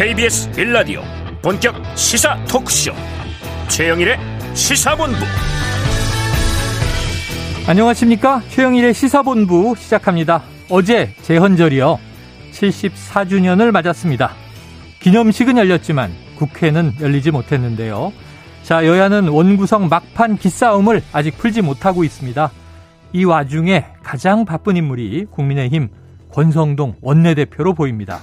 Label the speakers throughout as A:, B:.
A: KBS 빌라디오 본격 시사 토크쇼. 최영일의 시사본부.
B: 안녕하십니까? 최영일의 시사본부 시작합니다. 어제 재헌절이요. 74주년을 맞았습니다. 기념식은 열렸지만 국회는 열리지 못했는데요. 자 여야는 원구성 막판 기싸움을 아직 풀지 못하고 있습니다. 이 와중에 가장 바쁜 인물이 국민의힘 권성동 원내대표로 보입니다.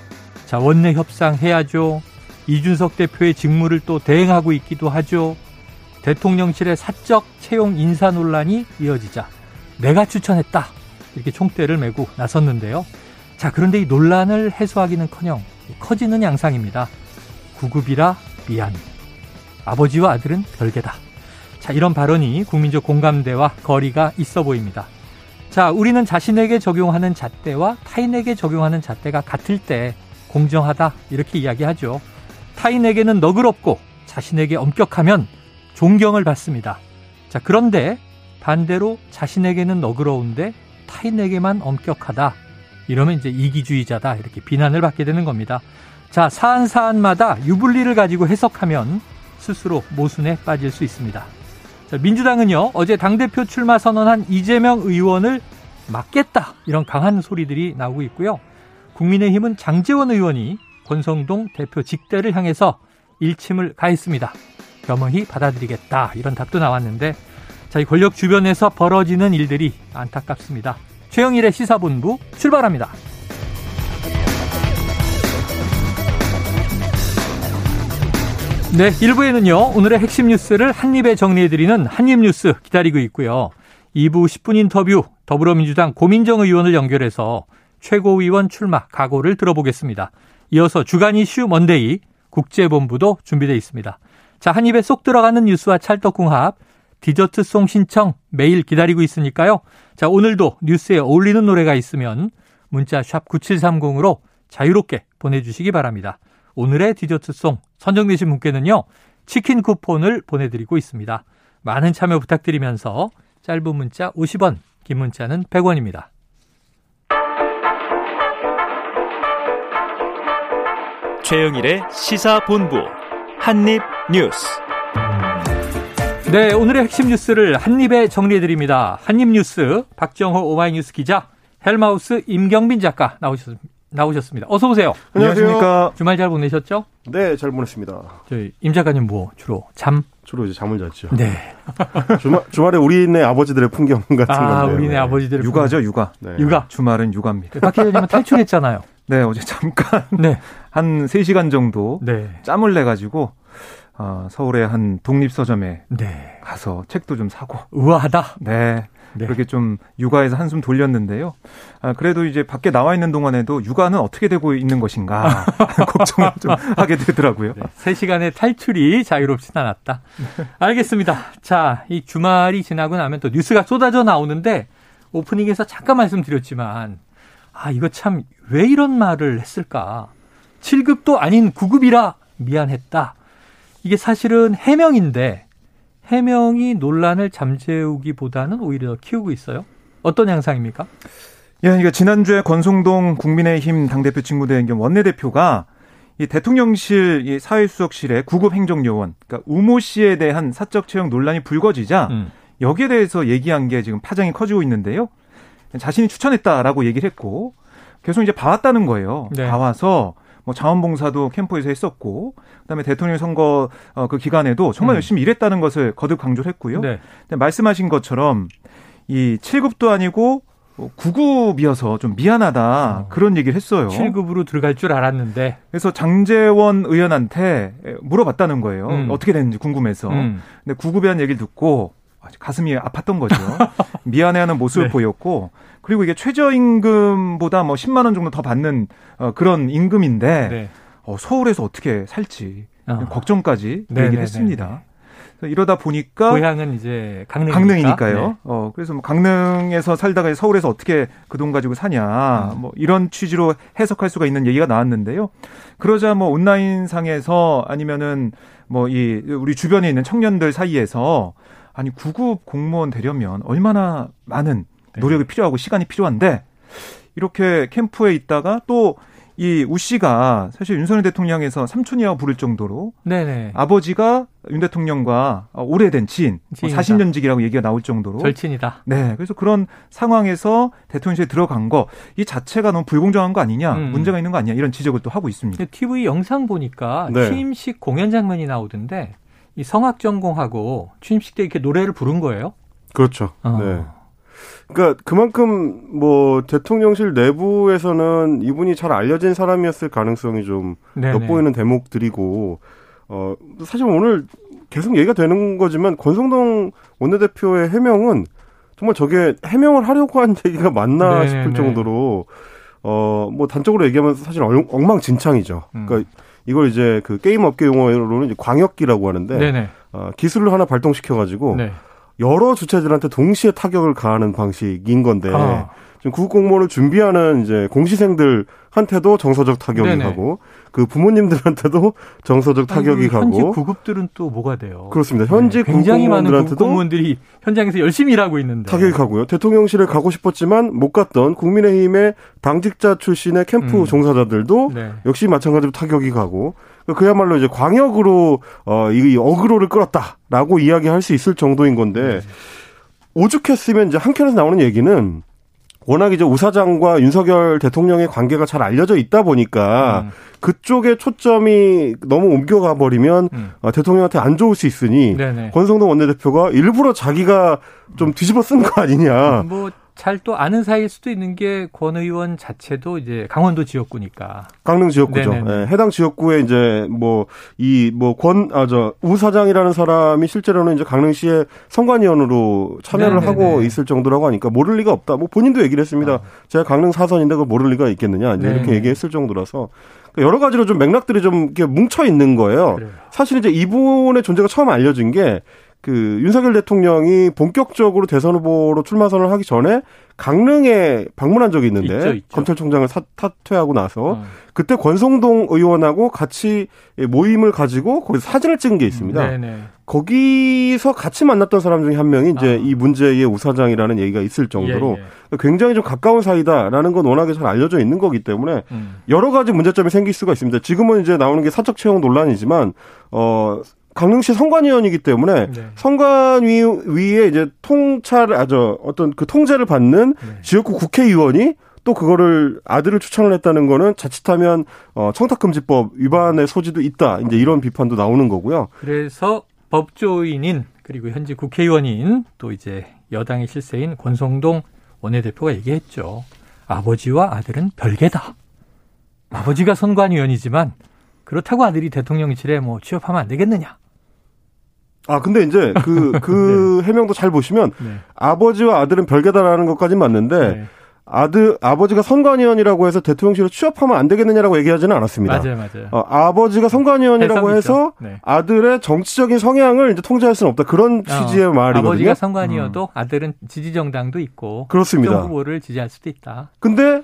B: 자, 원내 협상해야죠. 이준석 대표의 직무를 또 대행하고 있기도 하죠. 대통령실의 사적 채용 인사 논란이 이어지자 내가 추천했다. 이렇게 총대를 메고 나섰는데요. 자, 그런데 이 논란을 해소하기는커녕 커지는 양상입니다. 구급이라 미안. 아버지와 아들은 별개다. 자, 이런 발언이 국민적 공감대와 거리가 있어 보입니다. 자, 우리는 자신에게 적용하는 잣대와 타인에게 적용하는 잣대가 같을 때 공정하다 이렇게 이야기하죠. 타인에게는 너그럽고 자신에게 엄격하면 존경을 받습니다. 자, 그런데 반대로 자신에게는 너그러운데 타인에게만 엄격하다. 이러면 이제 이기주의자다. 이렇게 비난을 받게 되는 겁니다. 자, 사안 사안마다 유불리를 가지고 해석하면 스스로 모순에 빠질 수 있습니다. 자, 민주당은요, 어제 당대표 출마 선언한 이재명 의원을 막겠다. 이런 강한 소리들이 나오고 있고요. 국민의힘은 장재원 의원이 권성동 대표 직대를 향해서 일침을 가했습니다. 겸허히 받아들이겠다. 이런 답도 나왔는데, 자, 이 권력 주변에서 벌어지는 일들이 안타깝습니다. 최영일의 시사본부 출발합니다. 네, 1부에는요, 오늘의 핵심 뉴스를 한입에 정리해드리는 한입뉴스 기다리고 있고요. 2부 10분 인터뷰 더불어민주당 고민정 의원을 연결해서 최고위원 출마 각오를 들어보겠습니다. 이어서 주간 이슈 먼데이 국제본부도 준비되어 있습니다. 자, 한 입에 쏙 들어가는 뉴스와 찰떡궁합, 디저트송 신청 매일 기다리고 있으니까요. 자, 오늘도 뉴스에 어울리는 노래가 있으면 문자 샵 9730으로 자유롭게 보내주시기 바랍니다. 오늘의 디저트송 선정되신 분께는요, 치킨 쿠폰을 보내드리고 있습니다. 많은 참여 부탁드리면서 짧은 문자 50원, 긴 문자는 100원입니다.
A: 최영일의 시사본부 한입뉴스.
B: 네, 오늘의 핵심 뉴스를 한입에 정리해드립니다. 한입뉴스 박정호 오마이뉴스 기자, 헬마우스 임경빈 작가 나오셨습니다. 나오셨습니다. 어서 오세요.
C: 안녕하십니까.
B: 주말 잘 보내셨죠?
C: 네, 잘 보냈습니다.
B: 저희 임 작가님 뭐 주로 잠?
C: 주로 이제 잠을 잤죠.
B: 네.
C: 주말 주말에 우리네 아버지들의 풍경 같은
B: 아,
C: 건데.
B: 우리네
C: 네.
B: 아버지들의
D: 육아죠, 육아.
C: 네.
B: 육아.
D: 주말은 육아입니다.
B: 박 기자님은 탈출했잖아요.
D: 네, 어제 잠깐
B: 네.
D: 한 3시간 정도
B: 네.
D: 짬을 내 가지고 어, 서울의 한 독립 서점에
B: 네.
D: 가서 책도 좀 사고
B: 우아하다.
D: 네.
B: 네.
D: 그렇게 좀 육아에서 한숨 돌렸는데요. 아, 그래도 이제 밖에 나와 있는 동안에도 육아는 어떻게 되고 있는 것인가 걱정을 좀 하게 되더라고요.
B: 네, 3시간의 탈출이 자유롭진 않았다. 알겠습니다. 자, 이 주말이 지나고 나면 또 뉴스가 쏟아져 나오는데 오프닝에서 잠깐 말씀드렸지만 아, 이거 참 왜 이런 말을 했을까? 7급도 아닌 9급이라 미안했다. 이게 사실은 해명인데 해명이 논란을 잠재우기보다는 오히려 키우고 있어요. 어떤 양상입니까?
D: 예, 그러니까 지난주에 권성동 국민의힘 당대표 직무대행 겸 원내대표가 이 대통령실 이 사회수석실의 구급 행정요원, 그러니까 우모 씨에 대한 사적 채용 논란이 불거지자
B: 음.
D: 여기에 대해서 얘기한 게 지금 파장이 커지고 있는데요. 자신이 추천했다라고 얘기를 했고 계속 이제 봐왔다는 거예요.
B: 네.
D: 봐와서 뭐 자원봉사도 캠프에서 했었고 그다음에 대통령 선거 어, 그 기간에도 정말
B: 음.
D: 열심히 일했다는 것을 거듭 강조를 했고요.
B: 네.
D: 근데 말씀하신 것처럼 이 7급도 아니고 9급이어서 좀 미안하다
B: 어.
D: 그런 얘기를 했어요.
B: 7급으로 들어갈 줄 알았는데.
D: 그래서 장재원 의원한테 물어봤다는 거예요.
B: 음.
D: 어떻게 됐는지 궁금해서.
B: 음.
D: 근데 9급에 대한 얘기를 듣고 가슴이 아팠던 거죠. 미안해하는 모습을
B: 네.
D: 보였고 그리고 이게 최저임금보다 뭐 10만 원 정도 더 받는 어, 그런 임금인데
B: 네.
D: 어, 서울에서 어떻게 살지
B: 어.
D: 걱정까지
B: 네,
D: 얘기를
B: 네,
D: 했습니다.
B: 네,
D: 그래서 이러다 보니까
B: 고향은 이제 강릉이니까.
D: 강릉이니까요.
B: 네.
D: 어, 그래서 뭐 강릉에서 살다가 서울에서 어떻게 그 돈 가지고 사냐.
B: 음.
D: 뭐 이런 취지로 해석할 수가 있는 얘기가 나왔는데요. 그러자 뭐 온라인 상에서 아니면은 뭐 이 우리 주변에 있는 청년들 사이에서 아니 구급 공무원 되려면 얼마나 많은
B: 네.
D: 노력이 필요하고 시간이 필요한데 이렇게 캠프에 있다가 또 이우 씨가 사실 윤석열 대통령에서 삼촌이라고 부를 정도로
B: 네네.
D: 아버지가 윤 대통령과 오래된 지인, 뭐
B: 지인이다.
D: 40년직이라고 얘기가 나올 정도로
B: 절친이다.
D: 네, 그래서 그런 상황에서 대통령실에 들어간 거 이 자체가 너무 불공정한 거 아니냐,
B: 음.
D: 문제가 있는 거 아니냐 이런 지적을 또 하고 있습니다.
B: TV 영상 보니까
C: 네.
B: 취임식 공연 장면이 나오던데 이 성악 전공하고 취임식 때 이렇게 노래를 부른 거예요?
C: 그렇죠.
B: 어.
C: 네. 그러니까 그만큼 뭐 대통령실 내부에서는 이분이 잘 알려진 사람이었을 가능성이 좀
B: 네네.
C: 엿보이는 대목들이고 어 사실 오늘 계속 얘기가 되는 거지만 권성동 원내대표의 해명은 정말 저게 해명을 하려고 한 얘기가 맞나
B: 네네네.
C: 싶을 정도로 어 뭐 단적으로 얘기하면 사실 엉- 엉망진창이죠.
B: 음.
C: 그러니까 이걸 이제 그 게임 업계 용어로는 광역기라고 하는데
B: 네네.
C: 어, 기술을 하나 발동시켜 가지고
B: 네.
C: 여러 주체들한테 동시에 타격을 가하는 방식인 건데
B: 아.
C: 지금 구급 공무원을 준비하는 이제 공시생들한테도 정서적 타격이
B: 네네.
C: 가고 그 부모님들한테도 정서적 타격이
B: 아니, 현직
C: 가고
B: 구급들은 또 뭐가 돼요?
C: 그렇습니다. 현직
B: 네, 굉장히 많은
C: 공무원들한테도
B: 공무원들이 현장에서 열심히 일하고 있는데
C: 타격이 가고요. 대통령실에 가고 싶었지만 못 갔던 국민의힘의 당직자 출신의 캠프
B: 음.
C: 종사자들도
B: 네.
C: 역시 마찬가지로 타격이 가고 그야말로 이제 광역으로 어 이 어그로를 끌었다라고 이야기할 수 있을 정도인 건데 오죽했으면 이제 한켠에서 나오는 얘기는 워낙 이제 우 사장과 윤석열 대통령의 관계가 잘 알려져 있다 보니까
B: 음.
C: 그쪽에 초점이 너무 옮겨가 버리면
B: 음.
C: 어, 대통령한테 안 좋을 수 있으니
B: 네네.
C: 권성동 원내대표가 일부러 자기가 좀 뒤집어 쓴 거 아니냐.
B: 뭐 잘 또 아는 사이일 수도 있는 게 권 의원 자체도 이제 강원도 지역구니까.
C: 강릉 지역구죠. 예, 해당 지역구에 이제 뭐 이 뭐 권 아 저 우 사장이라는 사람이 실제로는 이제 강릉시의 선관위원으로 참여를
B: 네네네.
C: 하고 있을 정도라고 하니까 모를 리가 없다. 뭐 본인도 얘기를 했습니다.
B: 아.
C: 제가 강릉 사선인데 그걸 모를 리가 있겠느냐 이제 이렇게. 얘기했을 정도라서 그러니까 여러 가지로 좀 맥락들이 좀 이렇게 뭉쳐 있는 거예요.
B: 그래요.
C: 사실 이제 이분의 존재가 처음 알려진 게 그 윤석열 대통령이 본격적으로 대선 후보로 출마 선언을 하기 전에 강릉에 방문한 적이 있는데
B: 있죠, 있죠.
C: 검찰총장을 사, 사퇴하고 나서
B: 어.
C: 그때 권성동 의원하고 같이 모임을 가지고 거기서 사진을 찍은 게 있습니다.
B: 네네.
C: 거기서 같이 만났던 사람 중에 한 명이 이제
B: 아.
C: 이 문제의 우사장이라는 얘기가 있을 정도로
B: 예, 예.
C: 굉장히 좀 가까운 사이다라는 건 워낙에 잘 알려져 있는 거기 때문에
B: 음.
C: 여러 가지 문제점이 생길 수가 있습니다. 지금은 이제 나오는 게 사적 채용 논란이지만 어 강릉시 선관위원이기 때문에
B: 네.
C: 선관위 위에 이제 통찰 아저 어떤 그 통제를 받는
B: 네.
C: 지역구 국회의원이 또 그거를 아들을 추천을 했다는 거는 자칫하면 어 청탁금지법 위반의 소지도 있다. 이제 이런 비판도 나오는 거고요.
B: 그래서 법조인인 그리고 현재 국회의원인 또 이제 여당의 실세인 권성동 원내대표가 얘기했죠. 아버지와 아들은 별개다. 아버지가 선관위원이지만 그렇다고 아들이 대통령실에 뭐 취업하면 안 되겠느냐.
C: 아 근데 이제 그 그 해명도 잘 보시면
B: 네.
C: 아버지와 아들은 별개다라는 것까지 맞는데
B: 네.
C: 아들 아버지가 선관위원이라고 해서 대통령실에 취업하면 안 되겠느냐라고 얘기하지는 않았습니다.
B: 맞아요, 맞아요.
C: 어, 아버지가 선관위원이라고. 해서
B: 네.
C: 아들의 정치적인 성향을 이제 통제할 수는 없다. 그런 취지의
B: 어,
C: 말이거든요.
B: 아버지가 선관위여도 아들은 지지 정당도 있고
C: 그렇습니다.
B: 후보를 지지할 수도 있다.
C: 근데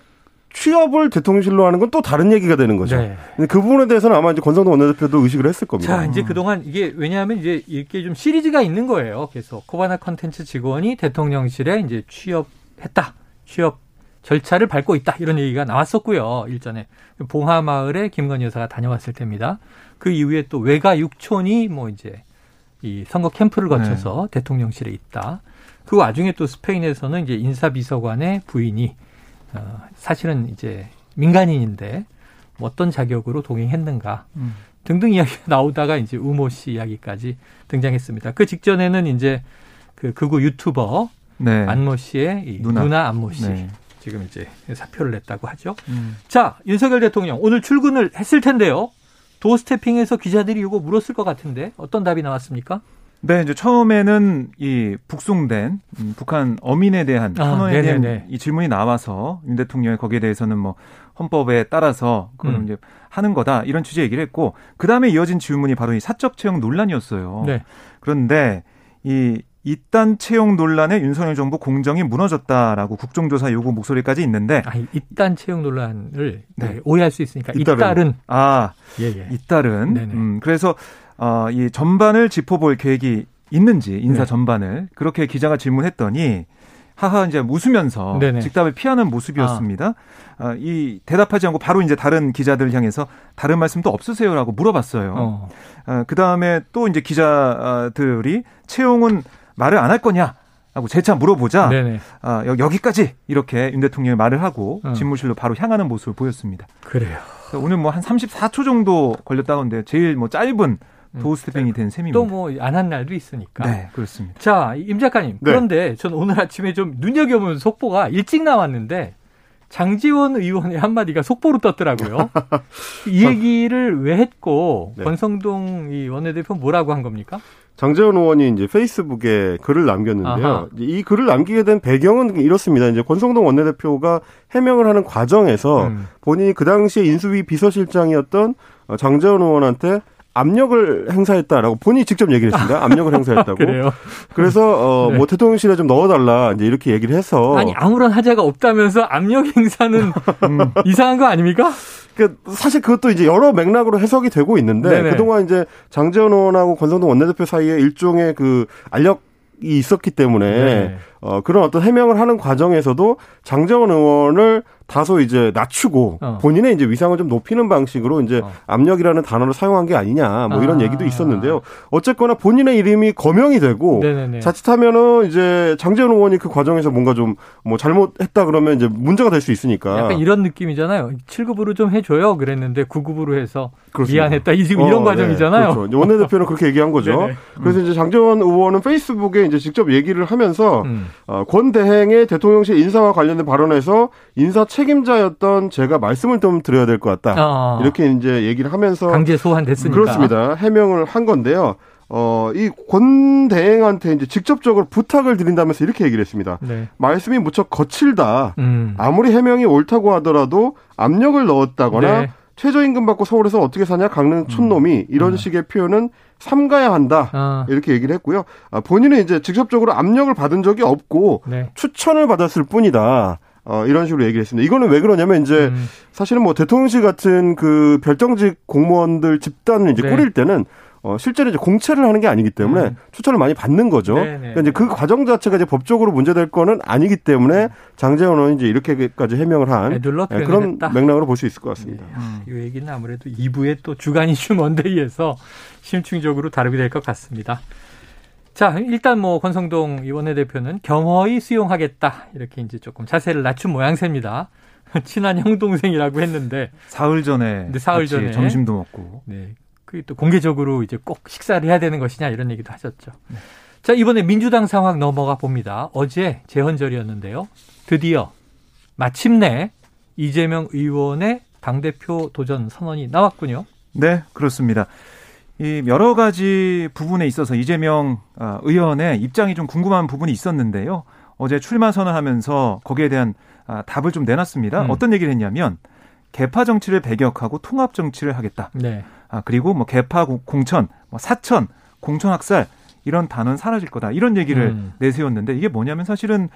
C: 취업을 대통령실로 하는 건 또 다른 얘기가 되는 거죠.
B: 네.
C: 그 부분에 대해서는 아마 이제 권성동 원내대표도 의식을 했을 겁니다.
B: 자, 이제 그동안 이게 왜냐하면 이제 이렇게 좀 시리즈가 있는 거예요. 계속 코바나 컨텐츠 직원이 대통령실에 이제 취업했다. 취업 절차를 밟고 있다. 이런 얘기가 나왔었고요. 일전에 봉하마을에 김건희 여사가 다녀왔을 때입니다. 그 이후에 또 외가 육촌이 뭐 이제 이 선거 캠프를 거쳐서 대통령실에 있다. 그 와중에 또 스페인에서는 이제 인사비서관의 부인이 어, 사실은 이제 민간인인데 뭐 어떤 자격으로 동행했는가
D: 음.
B: 등등 이야기가 나오다가 이제 우모 씨 이야기까지 등장했습니다. 그 직전에는 이제 그 극우 유튜버
D: 네.
B: 안모 씨의 이 누나.
D: 누나.
B: 안모 씨
D: 네.
B: 지금 이제 사표를 냈다고 하죠.
D: 음.
B: 자 윤석열 대통령 오늘 출근을 했을 텐데요. 도스태핑에서 기자들이 이거 물었을 것 같은데 어떤 답이 나왔습니까?
D: 네, 이제 처음에는 이 북송된 음, 북한 어민에 대한
B: 아,
D: 선언에 대한
B: 네네네.
D: 이 질문이 나와서 윤 대통령이 거기에 대해서는 뭐 헌법에 따라서 그거는
B: 음.
D: 이제 하는 거다 이런 취지 의 얘기를 했고 그 다음에 이어진 질문이 바로 이 사적 채용 논란이었어요.
B: 네.
D: 그런데 이 이딴 채용 논란에 윤석열 정부 공정이 무너졌다라고 국정조사 요구 목소리까지 있는데
B: 아니 이딴 채용 논란을
D: 네.
B: 오해할 수 있으니까
C: 잇따른.
B: 이딸은
D: 아
B: 예 예.
D: 이딸은
B: 네네.
D: 음, 그래서 어, 이 전반을 짚어볼 계획이 있는지 인사
B: 네.
D: 전반을 그렇게 기자가 질문했더니 하하 이제 웃으면서 네네. 직답을 피하는 모습이었습니다. 아. 어, 이 대답하지 않고 바로 이제 다른 기자들 향해서 다른 말씀도 없으세요라고 물어봤어요. 어. 어, 그 다음에 또 이제 기자들이 채용은 말을 안 할 거냐? 하고 재차 물어보자. 네네. 아, 여 기까지 이렇게 윤 대통령이 말을 하고 어. 집무실로 바로 향하는 모습을 보였습니다.
B: 그래요.
D: 오늘 뭐 한 34초 정도 걸렸다는데 제일 뭐 짧은 음. 도우 스태핑이 된 셈입니다.
B: 또 뭐 안 한 날도 있으니까.
D: 네, 그렇습니다.
B: 자, 임 작가님. 네. 그런데 전 오늘 아침에 좀 눈여겨보는 속보가 일찍 나왔는데 장지원 의원의 한마디가 속보로 떴더라고요. 이 얘기를 왜 했고 네. 권성동 이 원내대표 뭐라고 한 겁니까?
C: 장재원 의원이 이제 페이스북에 글을 남겼는데요. 아하. 이 글을 남기게 된 배경은 이렇습니다. 이제 권성동 원내대표가 해명을 하는 과정에서 음. 본인이 그 당시에 인수위 비서실장이었던 장재원 의원한테 압력을 행사했다라고 본인이 직접 얘기를 했습니다. 압력을 행사했다고.
B: 그래요.
C: 그래서 어뭐 네. 대통령실에 좀 넣어달라 이제 이렇게 얘기를 해서
B: 아니 아무런 하자가 없다면서 압력 행사는 음, 이상한 거 아닙니까?
C: 그 사실 그것도 이제 여러 맥락으로 해석이 되고 있는데 네네. 그동안 이제 장재원 의원하고 권성동 원내대표 사이에 일종의 그 알력 이 있었기 때문에 네. 어, 그런 어떤 해명을 하는 과정에서도 장재원 의원을 다소 이제 낮추고 어. 본인의 이제 위상을 좀 높이는 방식으로 이제 어. 압력이라는 단어를 사용한 게 아니냐 뭐 이런 아. 얘기도 있었는데요. 어쨌거나 본인의 이름이 거명이 되고 네네네. 자칫하면은 이제 장재원 의원이 그 과정에서 뭔가 좀 뭐 잘못했다 그러면 이제 문제가 될 수 있으니까
B: 약간 이런 느낌이잖아요. 7급으로 좀 해줘요 그랬는데 9급으로 해서 그렇습니다. 미안했다 이 지금 어, 이런 네. 과정이잖아요.
C: 그렇죠. 원내대표는 그렇게 얘기한 거죠. 그래서 이제 장재원 의원은 페이스북에 이제 직접 얘기를 하면서 음. 어, 권 대행의 대통령실 인사와 관련된 발언에서 인사 책임자였던 제가 말씀을 좀 드려야 될 것 같다. 어. 이렇게 이제 얘기를 하면서
B: 강제 소환됐으니까
C: 그렇습니다. 해명을 한 건데요. 어, 이 권 대행한테 이제 직접적으로 부탁을 드린다면서 이렇게 얘기를 했습니다. 네. 말씀이 무척 거칠다. 음. 아무리 해명이 옳다고 하더라도 압력을 넣었다거나 네. 최저임금 받고 서울에서 어떻게 사냐 강릉 촌놈이 음. 이런 음. 식의 표현은 삼가야 한다 아. 이렇게 얘기를 했고요. 아, 본인은 이제 직접적으로 압력을 받은 적이 없고 네. 추천을 받았을 뿐이다. 어, 이런 식으로 얘기를 했습니다. 이거는 왜 그러냐면 이제 음. 사실은 뭐 대통령실 같은 그 별정직 공무원들 집단을 이제 네. 꾸릴 때는 어, 실제로 이제 공채를 하는 게 아니기 때문에 음. 추천을 많이 받는 거죠. 네네. 네, 그러니까 이제 그 과정 자체가 이제 법적으로 문제될 거는 아니기 때문에 음. 장재원 의원이 이제 이렇게까지 해명을 한 네, 그런 했다. 맥락으로 볼 수 있을 것 같습니다. 네.
B: 음. 이 얘기는 아무래도 2부의 또 주간 이슈 먼데이에서 심층적으로 다루게 될 것 같습니다. 자, 일단 뭐 권성동 원내대표는 겸허히 수용하겠다. 이렇게 이제 조금 자세를 낮춘 모양새입니다. 친한 형 동생이라고 했는데
D: 사흘 전에
B: 네, 사흘 전에
D: 점심도 먹고
B: 네. 그게 또 공개적으로 이제 꼭 식사를 해야 되는 것이냐 이런 얘기도 하셨죠. 네. 자, 이번에 민주당 상황 넘어가 봅니다. 어제 재헌절이었는데요. 드디어 마침내 이재명 의원의 당대표 도전 선언이 나왔군요.
D: 네, 그렇습니다. 이 여러 가지 부분에 있어서 이재명 아, 의원의 입장이 좀 궁금한 부분이 있었는데요. 어제 출마 선언하면서 거기에 대한 아, 답을 좀 내놨습니다. 음. 어떤 얘기를 했냐면 개파 정치를 배격하고 통합 정치를 하겠다. 네. 아 그리고 뭐 개파 공천, 뭐 사천, 공천 학살 이런 단어는 사라질 거다. 이런 얘기를 음. 내세웠는데 이게 뭐냐면 사실은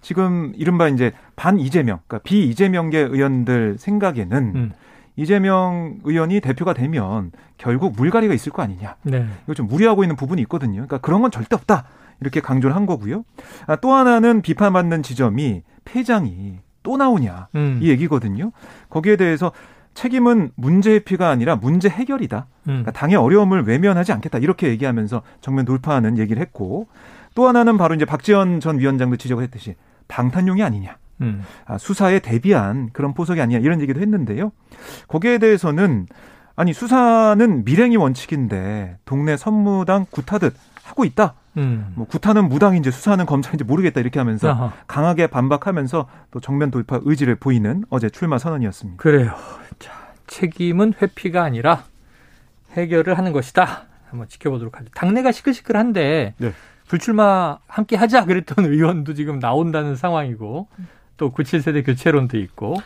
D: 지금 이른바 이제 반 이재명, 그러니까 비 이재명계 의원들 생각에는 음. 이재명 의원이 대표가 되면 결국 물갈이가 있을 거 아니냐. 네. 이거 좀 무리하고 있는 부분이 있거든요. 그러니까 그런 건 절대 없다. 이렇게 강조를 한 거고요. 아, 또 하나는 비판받는 지점이 폐장이 또 나오냐 음. 이 얘기거든요. 거기에 대해서 책임은 문제 회피가 아니라 문제 해결이다. 음. 그러니까 당의 어려움을 외면하지 않겠다. 이렇게 얘기하면서 정면 돌파하는 얘기를 했고 또 하나는 바로 이제 박지원 전 위원장도 지적을 했듯이 방탄용이 아니냐. 음. 아, 수사에 대비한 그런 포석이 아니냐 이런 얘기도 했는데요. 거기에 대해서는 아니 수사는 밀행이 원칙인데 동네 선무당 구타듯 하고 있다. 음. 뭐 구타는 무당인지 수사는 검찰인지 모르겠다 이렇게 하면서 아하. 강하게 반박하면서 또 정면 돌파 의지를 보이는 어제 출마 선언이었습니다.
B: 그래요. 자, 책임은 회피가 아니라 해결을 하는 것이다. 한번 지켜보도록 하죠. 당내가 시끌시끌한데 네. 불출마 함께 하자 그랬던 의원도 지금 나온다는 상황이고 또 97세대 교체론도 있고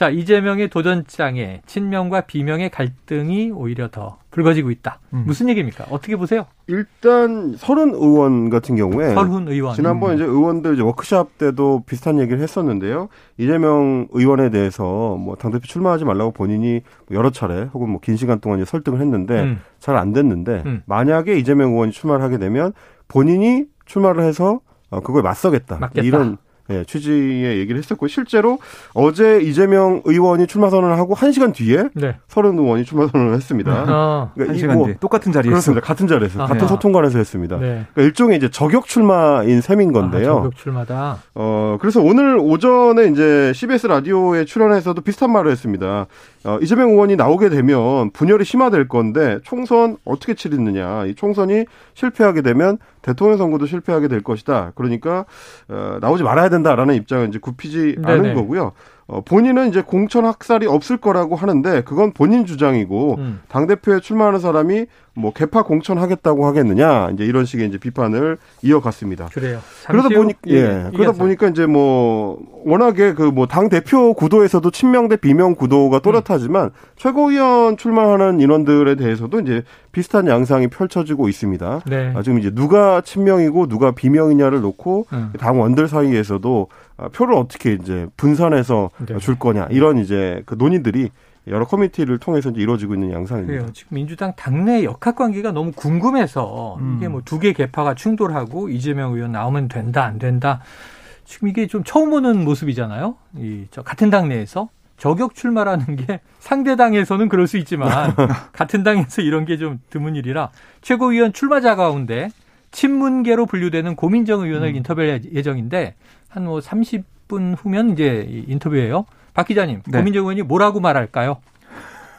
B: 자 이재명의 도전장에 친명과 비명의 갈등이 오히려 더 불거지고 있다. 음. 무슨 얘기입니까? 어떻게 보세요?
C: 일단 서른 의원 같은 경우에
B: 서른 의원
C: 지난번 음. 이제 의원들 이제 워크샵 때도 비슷한 얘기를 했었는데요. 이재명 의원에 대해서 뭐 당대표 출마하지 말라고 본인이 뭐 여러 차례 혹은 뭐 긴 시간 동안 설득을 했는데 음. 잘안 됐는데 음. 만약에 이재명 의원이 출마를 하게 되면 본인이 출마를 해서 어, 그걸 맞서겠다. 맞겠다. 이런 예, 취지의 얘기를 했었고 실제로 어제 이재명 의원이 출마 선언을 하고 1시간 뒤에
B: 네.
C: 서른 의원이 출마 선언을 했습니다.
B: 아,
C: 그러니까 한이
D: 시간
C: 뭐-
D: 뒤에 똑같은 자리에
C: 그렇습니다. 같은 자리에서
B: 아,
C: 같은
B: 네.
C: 소통관에서 했습니다.
B: 네.
C: 그러니까 일종의 이제 저격 출마인 셈인 건데요.
B: 아, 저격 출마다.
C: 어, 그래서 오늘 오전에 이제 CBS 라디오에 출연해서도 비슷한 말을 했습니다. 어, 이재명 의원이 나오게 되면 분열이 심화될 건데 총선 어떻게 치르느냐. 이 총선이 실패하게 되면 대통령 선거도 실패하게 될 것이다. 그러니까 어, 나오지 말아야 된다라는 입장을 이제 굽히지 않은
B: 네네.
C: 거고요. 어, 본인은 이제 공천 학살이 없을 거라고 하는데 그건 본인 주장이고
B: 음.
C: 당 대표에 출마하는 사람이 뭐 개파 공천하겠다고 하겠느냐 이제 이런 식의 이제 비판을 이어갔습니다.
B: 그래요.
C: 그러다 보니 예, 그러다
B: 얘기하세요.
C: 보니까 이제 뭐 워낙에 그 뭐 당 대표 구도에서도 친명 대 비명 구도가 또렷하지만 최고위원 출마하는 인원들에 대해서도 이제 비슷한 양상이 펼쳐지고 있습니다.
B: 네.
C: 아, 지금 이제 누가 친명이고 누가 비명이냐를 놓고
B: 음.
C: 당원들 사이에서도 아, 표를 어떻게 이제 분산해서
B: 네.
C: 줄 거냐 이런 이제 그 논의들이 여러 커미티를 통해서 이제 이루어지고 있는 양상입니다.
B: 그래요. 지금 민주당 당내 역학 관계가 너무 궁금해서
D: 음.
B: 이게 뭐 두 개 개파가 충돌하고 이재명 의원 나오면 된다 안 된다. 지금 이게 좀 처음 보는 모습이잖아요. 이 저 같은 당 내에서 저격 출마라는 게 상대 당에서는 그럴 수 있지만 같은 당에서 이런 게 좀 드문 일이라 최고위원 출마자 가운데 친문계로 분류되는 고민정 의원을 인터뷰할 예정인데 한 뭐 30분 후면 이제 이 인터뷰예요. 박 기자님,
D: 네.
B: 고민정 의원이 뭐라고 말할까요?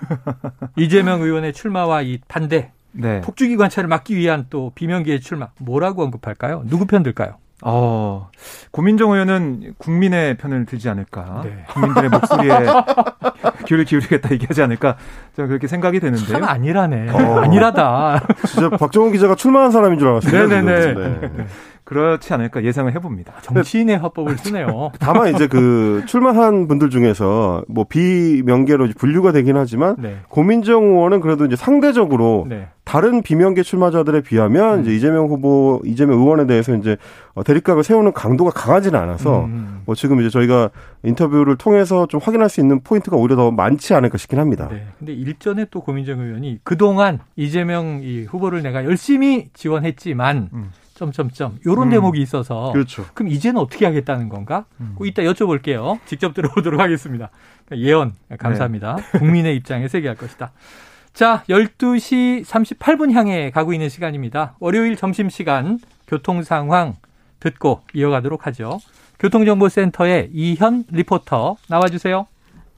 B: 이재명 의원의 출마와 이 반대,
D: 네.
B: 폭주기 관찰을 막기 위한 또 비명계의 출마, 뭐라고 언급할까요? 누구 편 들까요?
D: 어, 고민정 의원은 국민의 편을 들지 않을까.
B: 네.
D: 국민들의 목소리에 귀를 기울이겠다 얘기하지 않을까. 저는 그렇게 생각이 되는데요.
B: 참 아니라네.
C: 어.
B: 아니라다.
C: 진짜 박정훈 기자가 출마한 사람인 줄 알았어요.
D: 네네네.
C: 네.
D: 그렇지 않을까 예상을 해봅니다.
B: 정치인의 화법을 쓰네요.
C: 다만 이제 그 출마한 분들 중에서 뭐 비명계로 분류가 되긴 하지만
B: 네.
C: 고민정 의원은 그래도 이제 상대적으로
B: 네.
C: 다른 비명계 출마자들에 비하면 이제 이재명 후보, 이재명 의원에 대해서 이제 어, 대립각을 세우는 강도가 강하지는 않아서
B: 음.
C: 뭐 지금 이제 저희가 인터뷰를 통해서 좀 확인할 수 있는 포인트가 오히려 더 많지 않을까 싶긴 합니다.
B: 네. 근데 일전에 또 고민정 의원이 그동안 이재명 이 후보를 내가 열심히 지원했지만
D: 음.
B: 점점점 요런
D: 음.
B: 대목이 있어서
C: 그렇죠.
B: 그럼 이제는 어떻게 하겠다는 건가?
D: 음.
B: 그 이따 여쭤볼게요. 직접 들어보도록 하겠습니다. 그러니까 예언 감사합니다. 국민의 입장에서 얘기할 것이다. 자, 12시 38분 향해 가고 있는 시간입니다. 월요일 점심 시간 교통 상황 듣고 이어가도록 하죠. 교통정보센터의 이현 리포터 나와주세요.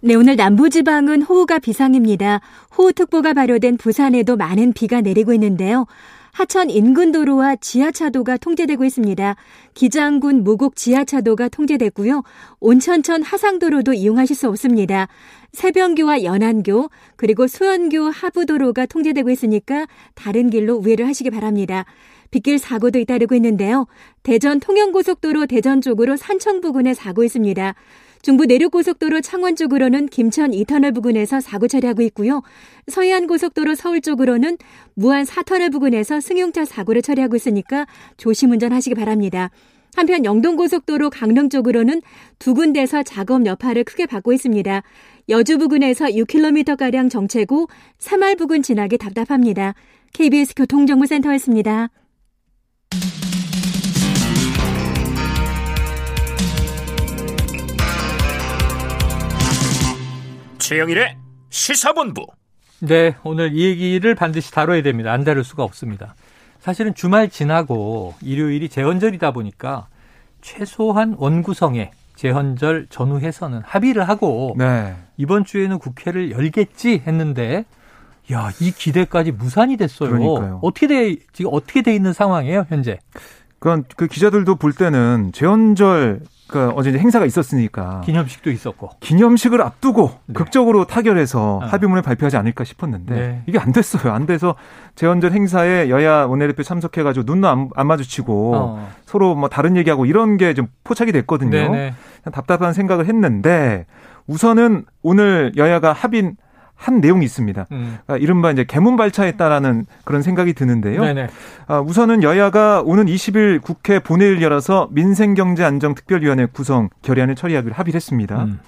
E: 네, 오늘 남부지방은 호우가 비상입니다. 호우특보가 발효된 부산에도 많은 비가 내리고 있는데요. 하천 인근 도로와 지하차도가 통제되고 있습니다. 기장군 무곡 지하차도가 통제됐고요. 온천천 하상도로도 이용하실 수 없습니다. 새병교와 연안교 그리고 수원교 하부도로가 통제되고 있으니까 다른 길로 우회를 하시기 바랍니다. 빗길 사고도 잇따르고 있는데요. 대전 통영고속도로 대전 쪽으로 산청 부근에 사고 있습니다. 중부 내륙고속도로 창원 쪽으로는 김천 2터널 부근에서 사고 처리하고 있고요. 서해안 고속도로 서울 쪽으로는 무안 4터널 부근에서 승용차 사고를 처리하고 있으니까 조심 운전하시기 바랍니다. 한편 영동고속도로 강릉 쪽으로는 두 군데서 작업 여파를 크게 받고 있습니다. 여주 부근에서 6km가량 정체고 사말 부근 지나기 답답합니다. KBS 교통정보센터였습니다.
A: 최영일의 시사본부.
B: 네, 오늘 이 얘기를 반드시 다뤄야 됩니다. 안 다룰 수가 없습니다. 사실은 주말 지나고 일요일이 재헌절이다 보니까 최소한 원구성에 재헌절 전후해서는 합의를 하고
D: 네.
B: 이번 주에는 국회를 열겠지 했는데 야, 이 기대까지 무산이 됐어요.
D: 그러니까요.
B: 어떻게 돼 지금 어떻게 돼 있는 상황이에요, 현재?
D: 그건 그 기자들도 볼 때는 재헌절 그 어제 행사가 있었으니까
B: 기념식도 있었고.
D: 기념식을 앞두고
B: 네.
D: 극적으로 타결해서
B: 아.
D: 합의문을 발표하지 않을까 싶었는데
B: 네.
D: 이게 안 됐어요. 안 돼서 재헌절 행사에 여야 원내대표 참석해가지고 눈도 안, 안 마주치고
B: 어.
D: 서로 뭐 다른 얘기하고 이런 게 좀 포착이 됐거든요.
B: 네네.
D: 답답한 생각을 했는데 우선은 오늘 여야가 합의 한 내용이 있습니다. 음. 아, 이른바 이제 개문발차했다라는 그런 생각이 드는데요. 네네. 아, 우선은 여야가 오는 20일 국회 본회의를 열어서 민생경제안정특별위원회 구성 결의안을 처리하기로 합의를 했습니다. 음.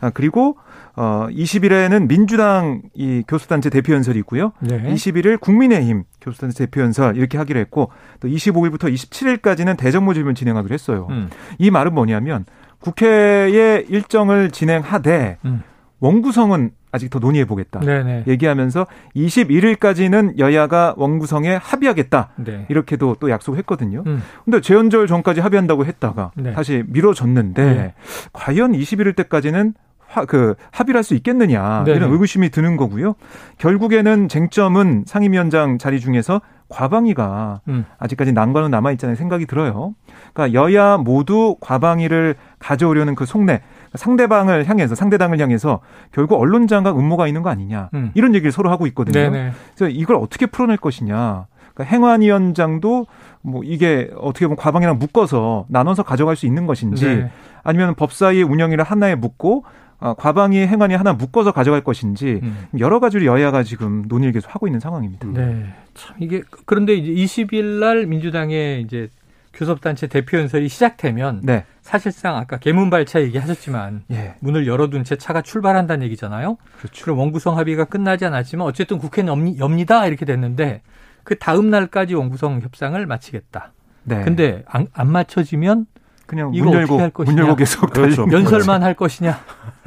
D: 아, 그리고 어 20일에는 민주당 이 교수단체 대표연설이 있고요. 네. 21일 국민의힘 교수단체 대표연설 이렇게 하기로 했고 또 25일부터 27일까지는 대정부 질문 진행하기로 했어요. 음. 이 말은 뭐냐면 국회의 일정을 진행하되 음. 원구성은 아직 더 논의해 보겠다. 얘기하면서 21일까지는 여야가 원구성에 합의하겠다. 네. 이렇게도 또 약속했거든요. 음. 근데 재연절 전까지 합의한다고 했다가 네. 다시 미뤄졌는데 네. 과연 21일 때까지는 하, 그 합의를 할 수 있겠느냐 네네. 이런 의구심이 드는 거고요. 결국에는 쟁점은 상임위원장 자리 중에서 과방위가 음. 아직까지 난관은 남아 있잖아요. 생각이 들어요. 그러니까 여야 모두 과방위를 가져오려는 그 속내 상대방을 향해서 상대당을 향해서 결국 언론장과 음모가 있는 거 아니냐 음. 이런 얘기를 서로 하고 있거든요. 네네. 그래서 이걸 어떻게 풀어낼 것이냐. 그러니까 행안위원장도 뭐 이게 어떻게 보면 과방이랑 묶어서 나눠서 가져갈 수 있는 것인지 네. 아니면 법사위 운영위를 하나에 묶고 어, 과방위 행안위 하나 묶어서 가져갈 것인지 음. 여러 가지로 여야가 지금 논의를 계속 하고 있는 상황입니다.
B: 네. 참 이게 그런데 이제 20일 날 민주당의 이제 교섭단체 대표 연설이 시작되면 네. 사실상 아까 개문발차 얘기하셨지만 예. 문을 열어둔 채 차가 출발한다는 얘기잖아요. 그렇죠. 그럼 원구성 합의가 끝나지 않았지만 어쨌든 국회는 엽니다 이렇게 됐는데 그 다음 날까지 원구성 협상을 마치겠다. 네. 근데 안, 안 맞춰지면
D: 그냥 문 열고 문 열고 계속
B: 그렇죠. 연설만 할 것이냐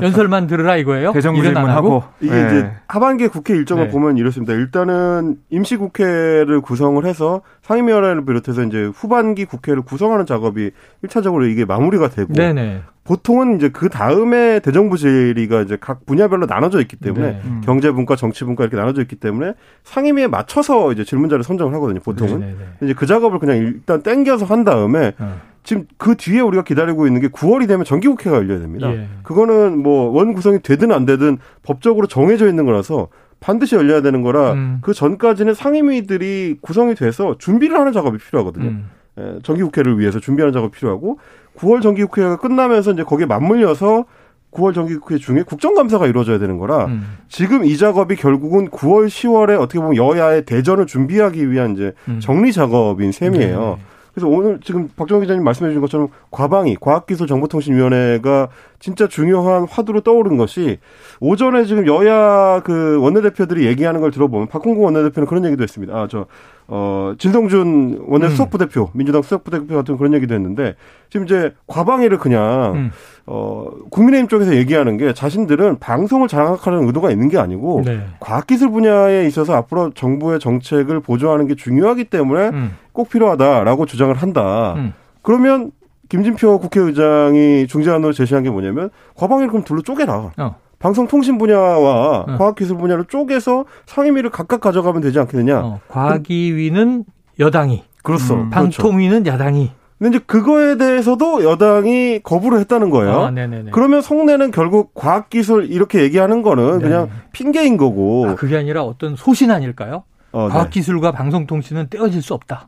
B: 연설만 들으라 이거예요.
D: 대정부질문하고
C: 이게 네. 이제 하반기 국회 일정을 네. 보면 이렇습니다. 일단은 임시국회를 구성을 해서 상임위원회를 비롯해서 이제 후반기 국회를 구성하는 작업이 1차적으로 이게 마무리가 되고 네네. 보통은 이제 그 다음에 대정부 질의가 이제 각 분야별로 나눠져 있기 때문에 네. 음. 경제분과 정치분과 이렇게 나눠져 있기 때문에 상임위에 맞춰서 이제 질문자를 선정을 하거든요. 보통은 네네네. 이제 그 작업을 그냥 일단 땡겨서 한 다음에 어. 지금 그 뒤에 우리가 기다리고 있는 게 9월이 되면 정기국회가 열려야 됩니다. 예. 그거는 뭐 원 구성이 되든 안 되든 법적으로 정해져 있는 거라서 반드시 열려야 되는 거라 음. 그 전까지는 상임위들이 구성이 돼서 준비를 하는 작업이 필요하거든요. 음. 예, 정기국회를 위해서 준비하는 작업이 필요하고 9월 정기국회가 끝나면서 이제 거기에 맞물려서 9월 정기국회 중에 국정감사가 이루어져야 되는 거라 음. 지금 이 작업이 결국은 9월 10월에 어떻게 보면 여야의 대전을 준비하기 위한 이제 음. 정리 작업인 셈이에요. 네. 그래서 오늘 지금 박정희 기자님 말씀해 주신 것처럼 과방위 과학기술정보통신위원회가 진짜 중요한 화두로 떠오른 것이 오전에 지금 여야 그 원내대표들이 얘기하는 걸 들어보면 박홍구 원내대표는 그런 얘기도 했습니다. 아, 저, 어, 진성준 원내 음. 수석부대표, 민주당 수석부대표 같은 그런 얘기도 했는데 지금 이제 과방위를 그냥 음. 어, 국민의힘 쪽에서 얘기하는 게 자신들은 방송을 장악하는 의도가 있는 게 아니고 네. 과학기술 분야에 있어서 앞으로 정부의 정책을 보조하는 게 중요하기 때문에 음. 꼭 필요하다라고 주장을 한다. 음. 그러면 김진표 국회의장이 중재안으로 제시한 게 뭐냐면 과방위를 그럼 둘로 쪼개라. 어. 방송통신 분야와 어. 과학기술 분야를 쪼개서 상임위를 각각 가져가면 되지 않겠느냐. 어,
B: 과학위는 여당이. 그렇죠. 음, 방통위는 그렇죠. 야당이.
C: 근데 이제 그거에 대해서도 여당이 거부를 했다는 거예요. 아, 그러면 속내는 결국 과학기술 이렇게 얘기하는 거는 네네. 그냥 핑계인 거고.
B: 아, 그게 아니라 어떤 소신 아닐까요? 어, 네. 과학기술과 네. 방송통신은 떼어질 수 없다.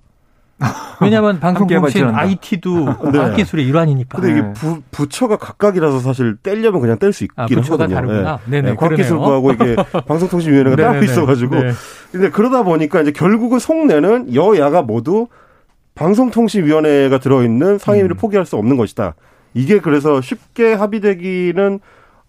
B: 왜냐하면 방송통신 IT도 네. 과학기술의 일환이니까.
C: 근데 이게 네. 부, 부처가 각각이라서 사실 떼려면 그냥 뗄 수 있긴 아, 부처가 하거든요.
B: 다르구나. 네. 네 네.
C: 과학기술부하고 이게 방송통신위원회가 따로 있어가지고. 네. 근데 그러다 보니까 이제 결국은 속내는 여야가 모두 방송통신위원회가 들어있는 상임위를 음. 포기할 수 없는 것이다. 이게 그래서 쉽게 합의되기는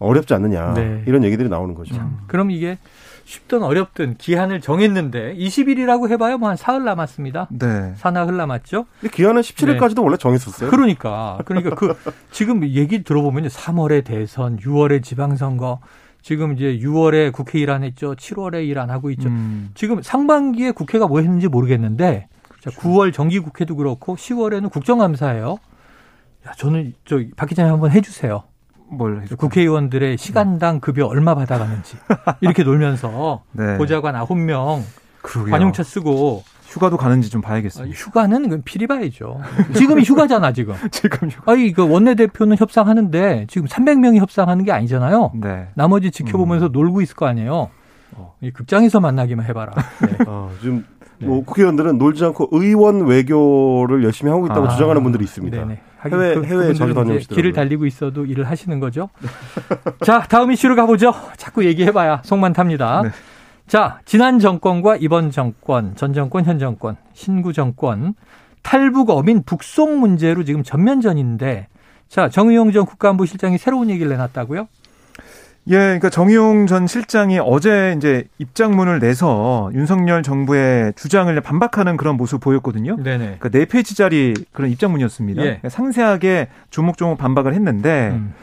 C: 어렵지 않느냐 네. 이런 얘기들이 나오는 거죠. 음.
B: 그럼 이게 쉽든 어렵든 기한을 정했는데 20일이라고 해봐요 뭐 한 사흘 남았습니다. 네. 사나흘 남았죠.
C: 근데 기한은 17일까지도 네. 원래 정했었어요.
B: 그러니까 그러니까 그 지금 얘기 들어보면 3월에 대선, 6월에 지방선거, 지금 이제 6월에 국회 일 안 했죠. 7월에 일 안 하고 있죠. 음. 지금 상반기에 국회가 뭐 했는지 모르겠는데 자, 9월 정기국회도 그렇고 10월에는 국정감사예요. 야, 저는 저 박 기자님 한번 해주세요. 뭘 국회의원들의 시간당 급여 얼마 받아가는지 이렇게 놀면서 네. 보좌관 9명 관용차 쓰고
D: 휴가도 가는지 좀 봐야겠어요.
B: 휴가는 그 필히 봐야죠. 지금이 휴가잖아, 지금.
D: 지금 휴가.
B: 아니, 그 원내대표는 협상하는데 지금 300명이 협상하는 게 아니잖아요. 네. 나머지 지켜보면서 음. 놀고 있을 거 아니에요. 어. 이 극장에서 만나기만 해봐라. 네.
C: 어, 지금 뭐 국회의원들은 놀지 않고 의원 외교를 열심히 하고 있다고
B: 아,
C: 주장하는 분들이 있습니다.
B: 네네.
C: 해외
B: 그- 이제
C: 다녀오시더라고요.
B: 길을 달리고 있어도 일을 하시는 거죠. 자, 다음 이슈로 가보죠. 자꾸 얘기해봐야 속만 탑니다.
D: 네.
B: 자, 지난 정권과 이번 정권, 전 정권, 현 정권, 신구 정권 탈북 어민 북송 문제로 지금 전면전인데, 자 정의용 전 국가안보실장이 새로운 얘기를 내놨다고요?
D: 예, 그러니까 정의용 전 실장이 어제 이제 입장문을 내서 윤석열 정부의 주장을 반박하는 그런 모습 보였거든요.
B: 네네.
D: 그러니까 네 페이지짜리 그런 입장문이었습니다.
B: 예.
D: 그러니까 상세하게 조목조목 반박을 했는데
B: 음.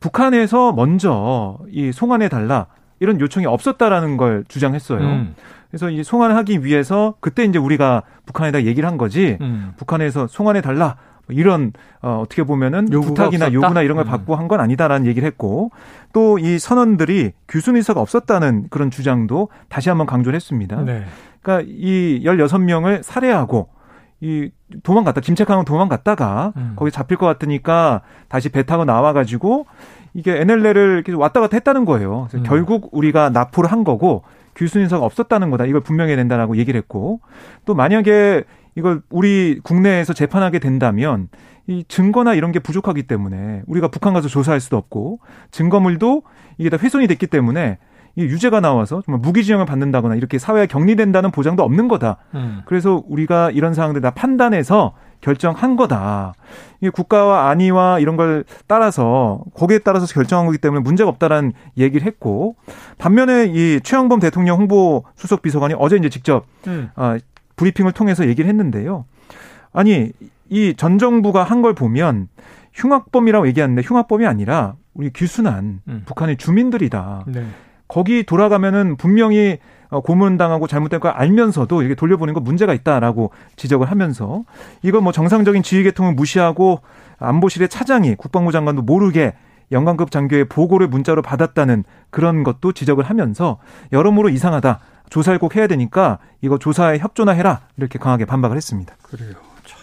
D: 북한에서 먼저 이 송환해 달라 이런 요청이 없었다라는 걸 주장했어요.
B: 음.
D: 그래서 이 송환하기 위해서 그때 이제 우리가 북한에다 얘기를 한 거지.
B: 음.
D: 북한에서 송환해 달라 뭐 이런 어, 어떻게 보면은 부탁이나
B: 없었다?
D: 요구나 이런 걸
B: 음.
D: 받고 한 건 아니다라는 얘기를 했고 또 이 선언들이 규순 의사가 없었다는 그런 주장도 다시 한번 강조를 했습니다.
B: 네.
D: 그러니까 이 16명을 살해하고 이 도망갔다 김책항은 도망갔다가
B: 음.
D: 거기 잡힐 것 같으니까 다시 배 타고 나와 가지고 이게 NLL을 계속 왔다 갔다 했다는 거예요. 그래서
B: 음.
D: 결국 우리가 납포를 한 거고 규순 인사가 없었다는 거다. 이걸 분명히 된다라고 얘기를 했고 또 만약에 이걸 우리 국내에서 재판하게 된다면 이 증거나 이런 게 부족하기 때문에 우리가 북한 가서 조사할 수도 없고 증거물도 이게 다 훼손이 됐기 때문에 이 유죄가 나와서 정말 무기징역을 받는다거나 이렇게 사회에 격리된다는 보장도 없는 거다.
B: 음.
D: 그래서 우리가 이런 사항들 다 판단해서 결정한 거다. 이게 국가와 안위와 이런 걸 따라서 거기에 따라서 결정한 거기 때문에 문제가 없다라는 얘기를 했고 반면에 이 최영범 대통령 홍보 수석 비서관이 어제 이제 직접
B: 음.
D: 아, 브리핑을 통해서 얘기를 했는데요. 아니 이 전 정부가 한 걸 보면 흉악범이라고 얘기하는데 흉악범이 아니라 우리 귀순한
B: 음.
D: 북한의 주민들이다.
B: 네.
D: 거기 돌아가면은 분명히 어, 고문당하고 잘못된 걸 알면서도 이렇게 돌려보는 거 문제가 있다라고 지적을 하면서 이거 뭐 정상적인 지휘 계통을 무시하고 안보실의 차장이 국방부 장관도 모르게 영관급 장교의 보고를 문자로 받았다는 그런 것도 지적을 하면서 여러모로 이상하다. 조사를 꼭 해야 되니까 이거 조사에 협조나 해라. 이렇게 강하게 반박을 했습니다.
B: 그래요. 참.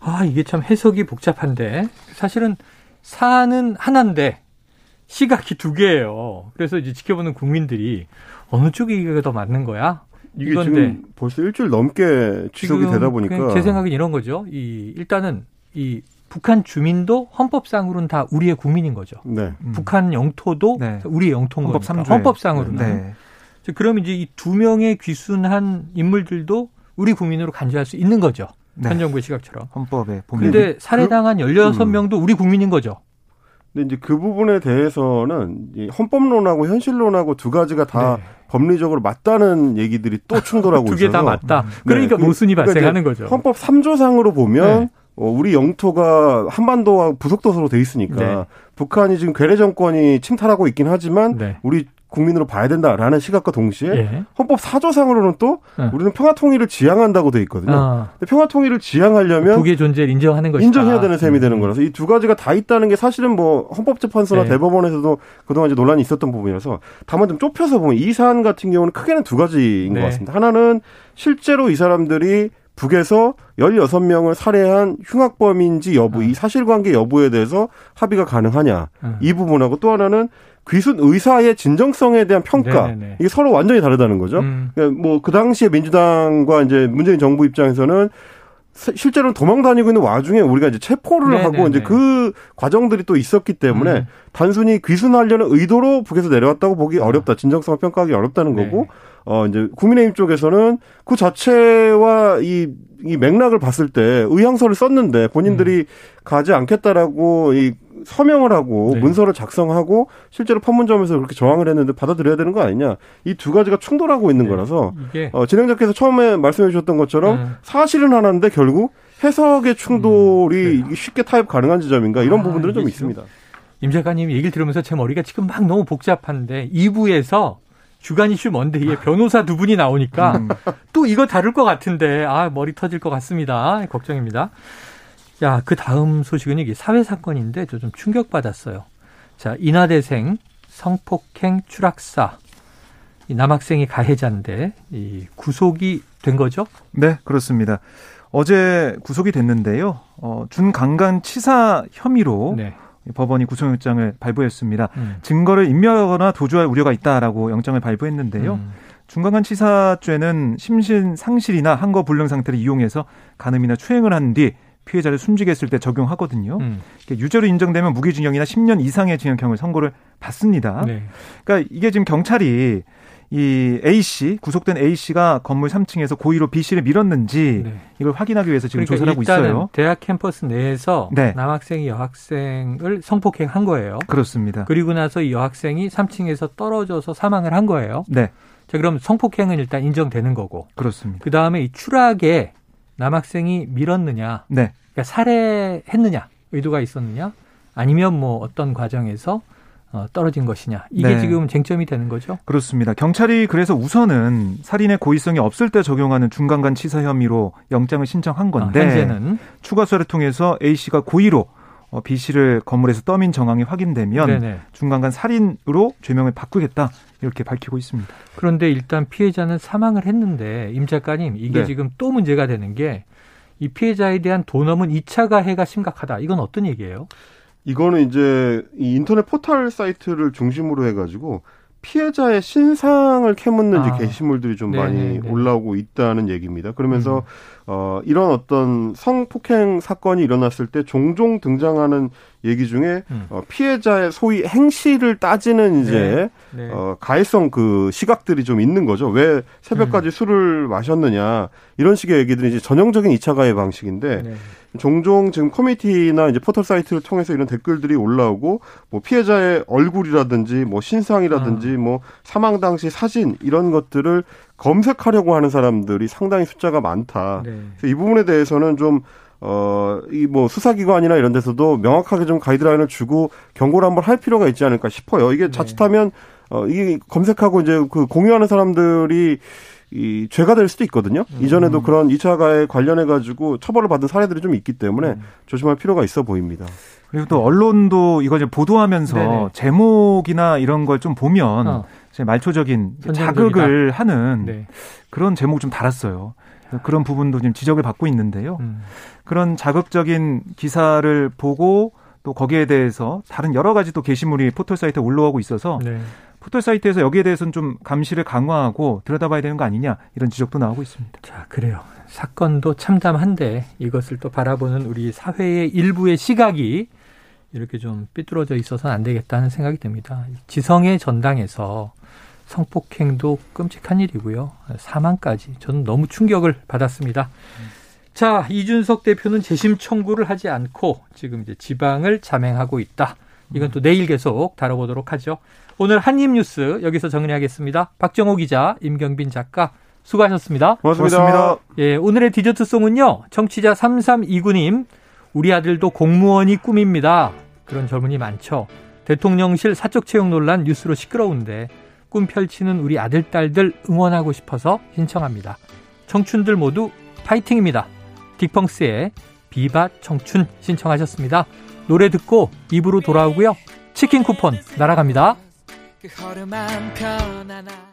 B: 아, 이게 참 해석이 복잡한데 사실은 사안은 하나인데 시각이 두 개예요. 그래서 이제 지켜보는 국민들이 어느 쪽이 이게 더 맞는 거야?
C: 이게
B: 이건데
C: 지금 벌써 일주일 넘게 지속이 되다 보니까
B: 제 생각은 이런 거죠. 이 일단은 이 북한 주민도 헌법상으로는 다 우리의 국민인 거죠.
C: 네.
D: 음.
B: 북한 영토도
D: 네.
B: 우리의 영토인.
D: 3조.
B: 헌법상으로는.
D: 네.
B: 그럼 이제 이 두 명의 귀순한 인물들도 우리 국민으로 간주할 수 있는 거죠.
D: 네.
B: 현 정부의 시각처럼.
D: 헌법에 보면
B: 근데 살해당한
C: 음.
B: 16명도 우리 국민인 거죠.
C: 근데 이제 그 부분에 대해서는 이 헌법론하고 현실론하고 두 가지가 다
B: 네.
C: 법리적으로 맞다는 얘기들이 또 충돌하고
B: 두
C: 있어서
B: 개다 맞다. 그러니까
C: 그-
B: 모순이
C: 그러니까
B: 발생하는 거죠.
C: 헌법 3조상으로 보면
B: 네.
C: 어, 우리 영토가 한반도와 부속도서로 돼 있으니까
B: 네.
C: 북한이 지금 괴뢰 정권이 침탈하고 있긴 하지만
B: 네.
C: 우리 국민으로 봐야 된다라는 시각과 동시에
B: 예.
C: 헌법 4조상으로는 또
B: 네.
C: 우리는 평화 통일을 지향한다고 돼 있거든요.
B: 아,
C: 근데 평화 통일을 지향하려면
B: 두 개의 존재를 인정하는 것이다.
C: 인정해야 되는 셈이 되는
B: 음.
C: 거라서 이 두 가지가 다 있다는 게 사실은 뭐 헌법재판소나
B: 네.
C: 대법원에서도 그동안 이제 논란이 있었던 부분이라서 다만 좀 좁혀서 보면 이 사안 같은 경우는 크게는 두 가지인
B: 네.
C: 것 같습니다. 하나는 실제로 이 사람들이 북에서 16명을 살해한 흉악범인지 여부, 이 사실관계 여부에 대해서 합의가 가능하냐.
B: 음.
C: 이 부분하고 또 하나는 귀순 의사의 진정성에 대한 평가.
B: 네네네.
C: 이게 서로 완전히 다르다는 거죠.
B: 음.
C: 뭐그 당시에 민주당과 이제 문재인 정부 입장에서는 세- 실제로는 도망 다니고 있는 와중에 우리가 이제 체포를
B: 네네네.
C: 하고 이제 그 과정들이 또 있었기 때문에
B: 음.
C: 단순히 귀순하려는 의도로 북에서 내려왔다고 보기 어렵다. 진정성을 평가하기 어렵다는
B: 네.
C: 거고 어 이제 국민의힘 쪽에서는 그 자체와 이, 이 맥락을 봤을 때 의향서를 썼는데 본인들이 가지 않겠다라고 이 서명을 하고
B: 음. 네.
C: 문서를 작성하고 실제로 판문점에서 그렇게 저항을 했는데 받아들여야 되는 거 아니냐. 이 두 가지가 충돌하고 있는
B: 네.
C: 거라서 어, 진행자께서 처음에 말씀해 주셨던 것처럼
B: 음.
C: 사실은 하나인데 결국 해석의 충돌이 이게 쉽게 타협 가능한 지점인가 이런
B: 아,
C: 부분들은 좀 있습니다.
B: 임 작가님 얘기를 들으면서 제 머리가 지금 막 너무 복잡한데 2부에서 주간 이슈 먼데이에 변호사 두 분이 나오니까
D: 음.
B: 또 이거 다룰 것 같은데 아 머리 터질 것 같습니다. 걱정입니다. 야, 그 다음 소식은 이게 사회 사건인데 저 좀 충격 받았어요. 자, 인하대생 성폭행 추락사 이 남학생이 가해자인데 이 구속이 된 거죠?
D: 네, 그렇습니다. 어제 구속이 됐는데요. 어, 준강간 치사 혐의로
B: 네.
D: 법원이 구속영장을 발부했습니다.
B: 음.
D: 증거를 인멸하거나 도주할 우려가 있다라고 영장을 발부했는데요.
B: 음.
D: 중간간 치사죄는 심신 상실이나 항거 불능 상태를 이용해서 간음이나 추행을 한 뒤 피해자를 숨지게 했을 때 적용하거든요. 음. 유죄로 인정되면 무기징역이나 10년 이상의 징역형을 선고를 받습니다. 네. 그러니까 이게 지금 경찰이 이 A 씨 구속된 A 씨가 건물 3층에서 고의로 B 씨를 밀었는지 네. 이걸 확인하기 위해서 지금
B: 그러니까
D: 조사를 하고 있어요.
B: 대학 캠퍼스 내에서 네. 남학생이 여학생을 성폭행한 거예요.
D: 그렇습니다.
B: 그리고 나서 이 여학생이 3층에서 떨어져서 사망을 한 거예요. 네. 자, 그럼 성폭행은 일단 인정되는 거고.
D: 그렇습니다.
B: 그 다음에 이 추락에 남학생이 밀었느냐, 네. 그러니까 살해했느냐, 의도가 있었느냐, 아니면 뭐 어떤 과정에서 어, 떨어진 것이냐 이게 네. 지금 쟁점이 되는 거죠.
D: 그렇습니다. 경찰이 그래서 우선은 살인의 고의성이 없을 때 적용하는 중간간 치사 혐의로 영장을 신청한 건데 아, 현재는 추가 수사를 통해서 A 씨가 고의로 어, B 씨를 건물에서 떠민 정황이 확인되면 네네. 중간간 살인으로 죄명을 바꾸겠다 이렇게 밝히고 있습니다.
B: 그런데 일단 피해자는 사망을 했는데 임 작가님 이게 네. 지금 또 문제가 되는 게 이 피해자에 대한 도넘은 2차 가해가 심각하다. 이건 어떤 얘기예요?
C: 이거는 이제 이 인터넷 포털 사이트를 중심으로 해가지고 피해자의 신상을 캐묻는 아. 게시물들이 좀 네네네. 많이 네. 올라오고 있다는 얘기입니다. 그러면서 음. 어 이런 어떤 성폭행 사건이 일어났을 때 종종 등장하는 얘기 중에 음. 어, 피해자의 소위 행실을 따지는 이제 네. 네. 어 가해성 그 시각들이 좀 있는 거죠. 왜 새벽까지 음. 술을 마셨느냐 이런 식의 얘기들이 이제 전형적인 2차 가해 방식인데 네. 종종 지금 커뮤니티나 이제 포털 사이트를 통해서 이런 댓글들이 올라오고 뭐 피해자의 얼굴이라든지 뭐 신상이라든지 아. 뭐 사망 당시 사진 이런 것들을 검색하려고 하는 사람들이 상당히 숫자가 많다. 네. 그래서 이 부분에 대해서는 좀 어, 이 뭐 수사기관이나 이런 데서도 명확하게 좀 가이드라인을 주고 경고를 한번 할 필요가 있지 않을까 싶어요. 이게 네. 자칫하면 어, 이게 검색하고 이제 그 공유하는 사람들이 이 죄가 될 수도 있거든요. 음. 이전에도 그런 2차 가해 관련해 가지고 처벌을 받은 사례들이 좀 있기 때문에 음. 조심할 필요가 있어 보입니다.
D: 그리고 또 언론도 이거 좀 보도하면서 네네. 제목이나 이런 걸 좀 보면 어. 말초적인 자극을 하는 네. 그런 제목 좀 달았어요. 그런 부분도 지금 지적을 받고 있는데요. 음. 그런 자극적인 기사를 보고 또 거기에 대해서 다른 여러 가지 또 게시물이 포털 사이트에 올라오고 있어서 네. 포털 사이트에서 여기에 대해서는 좀 감시를 강화하고 들여다봐야 되는 거 아니냐 이런 지적도 나오고 있습니다.
B: 자, 그래요. 사건도 참담한데 이것을 또 바라보는 우리 사회의 일부의 시각이 이렇게 좀 삐뚤어져 있어서는 안 되겠다는 생각이 듭니다. 지성의 전당에서 성폭행도 끔찍한 일이고요. 사망까지 저는 너무 충격을 받았습니다. 자, 이준석 대표는 재심 청구를 하지 않고 지금 이제 지방을 자맹하고 있다. 이건 또 내일 계속 다뤄보도록 하죠. 오늘 한입 뉴스 여기서 정리하겠습니다. 박정호 기자, 임경빈 작가 수고하셨습니다.
C: 고맙습니다. 고맙습니다.
B: 예, 오늘의 디저트 송은요. 청취자 3329님. 우리 아들도 공무원이 꿈입니다. 그런 젊은이 많죠. 대통령실 사적 채용 논란 뉴스로 시끄러운데 꿈 펼치는 우리 아들, 딸들 응원하고 싶어서 신청합니다. 청춘들 모두 파이팅입니다. 딕펑스의 비바 청춘 신청하셨습니다. 노래 듣고 입으로 돌아오고요. 치킨 쿠폰 날아갑니다.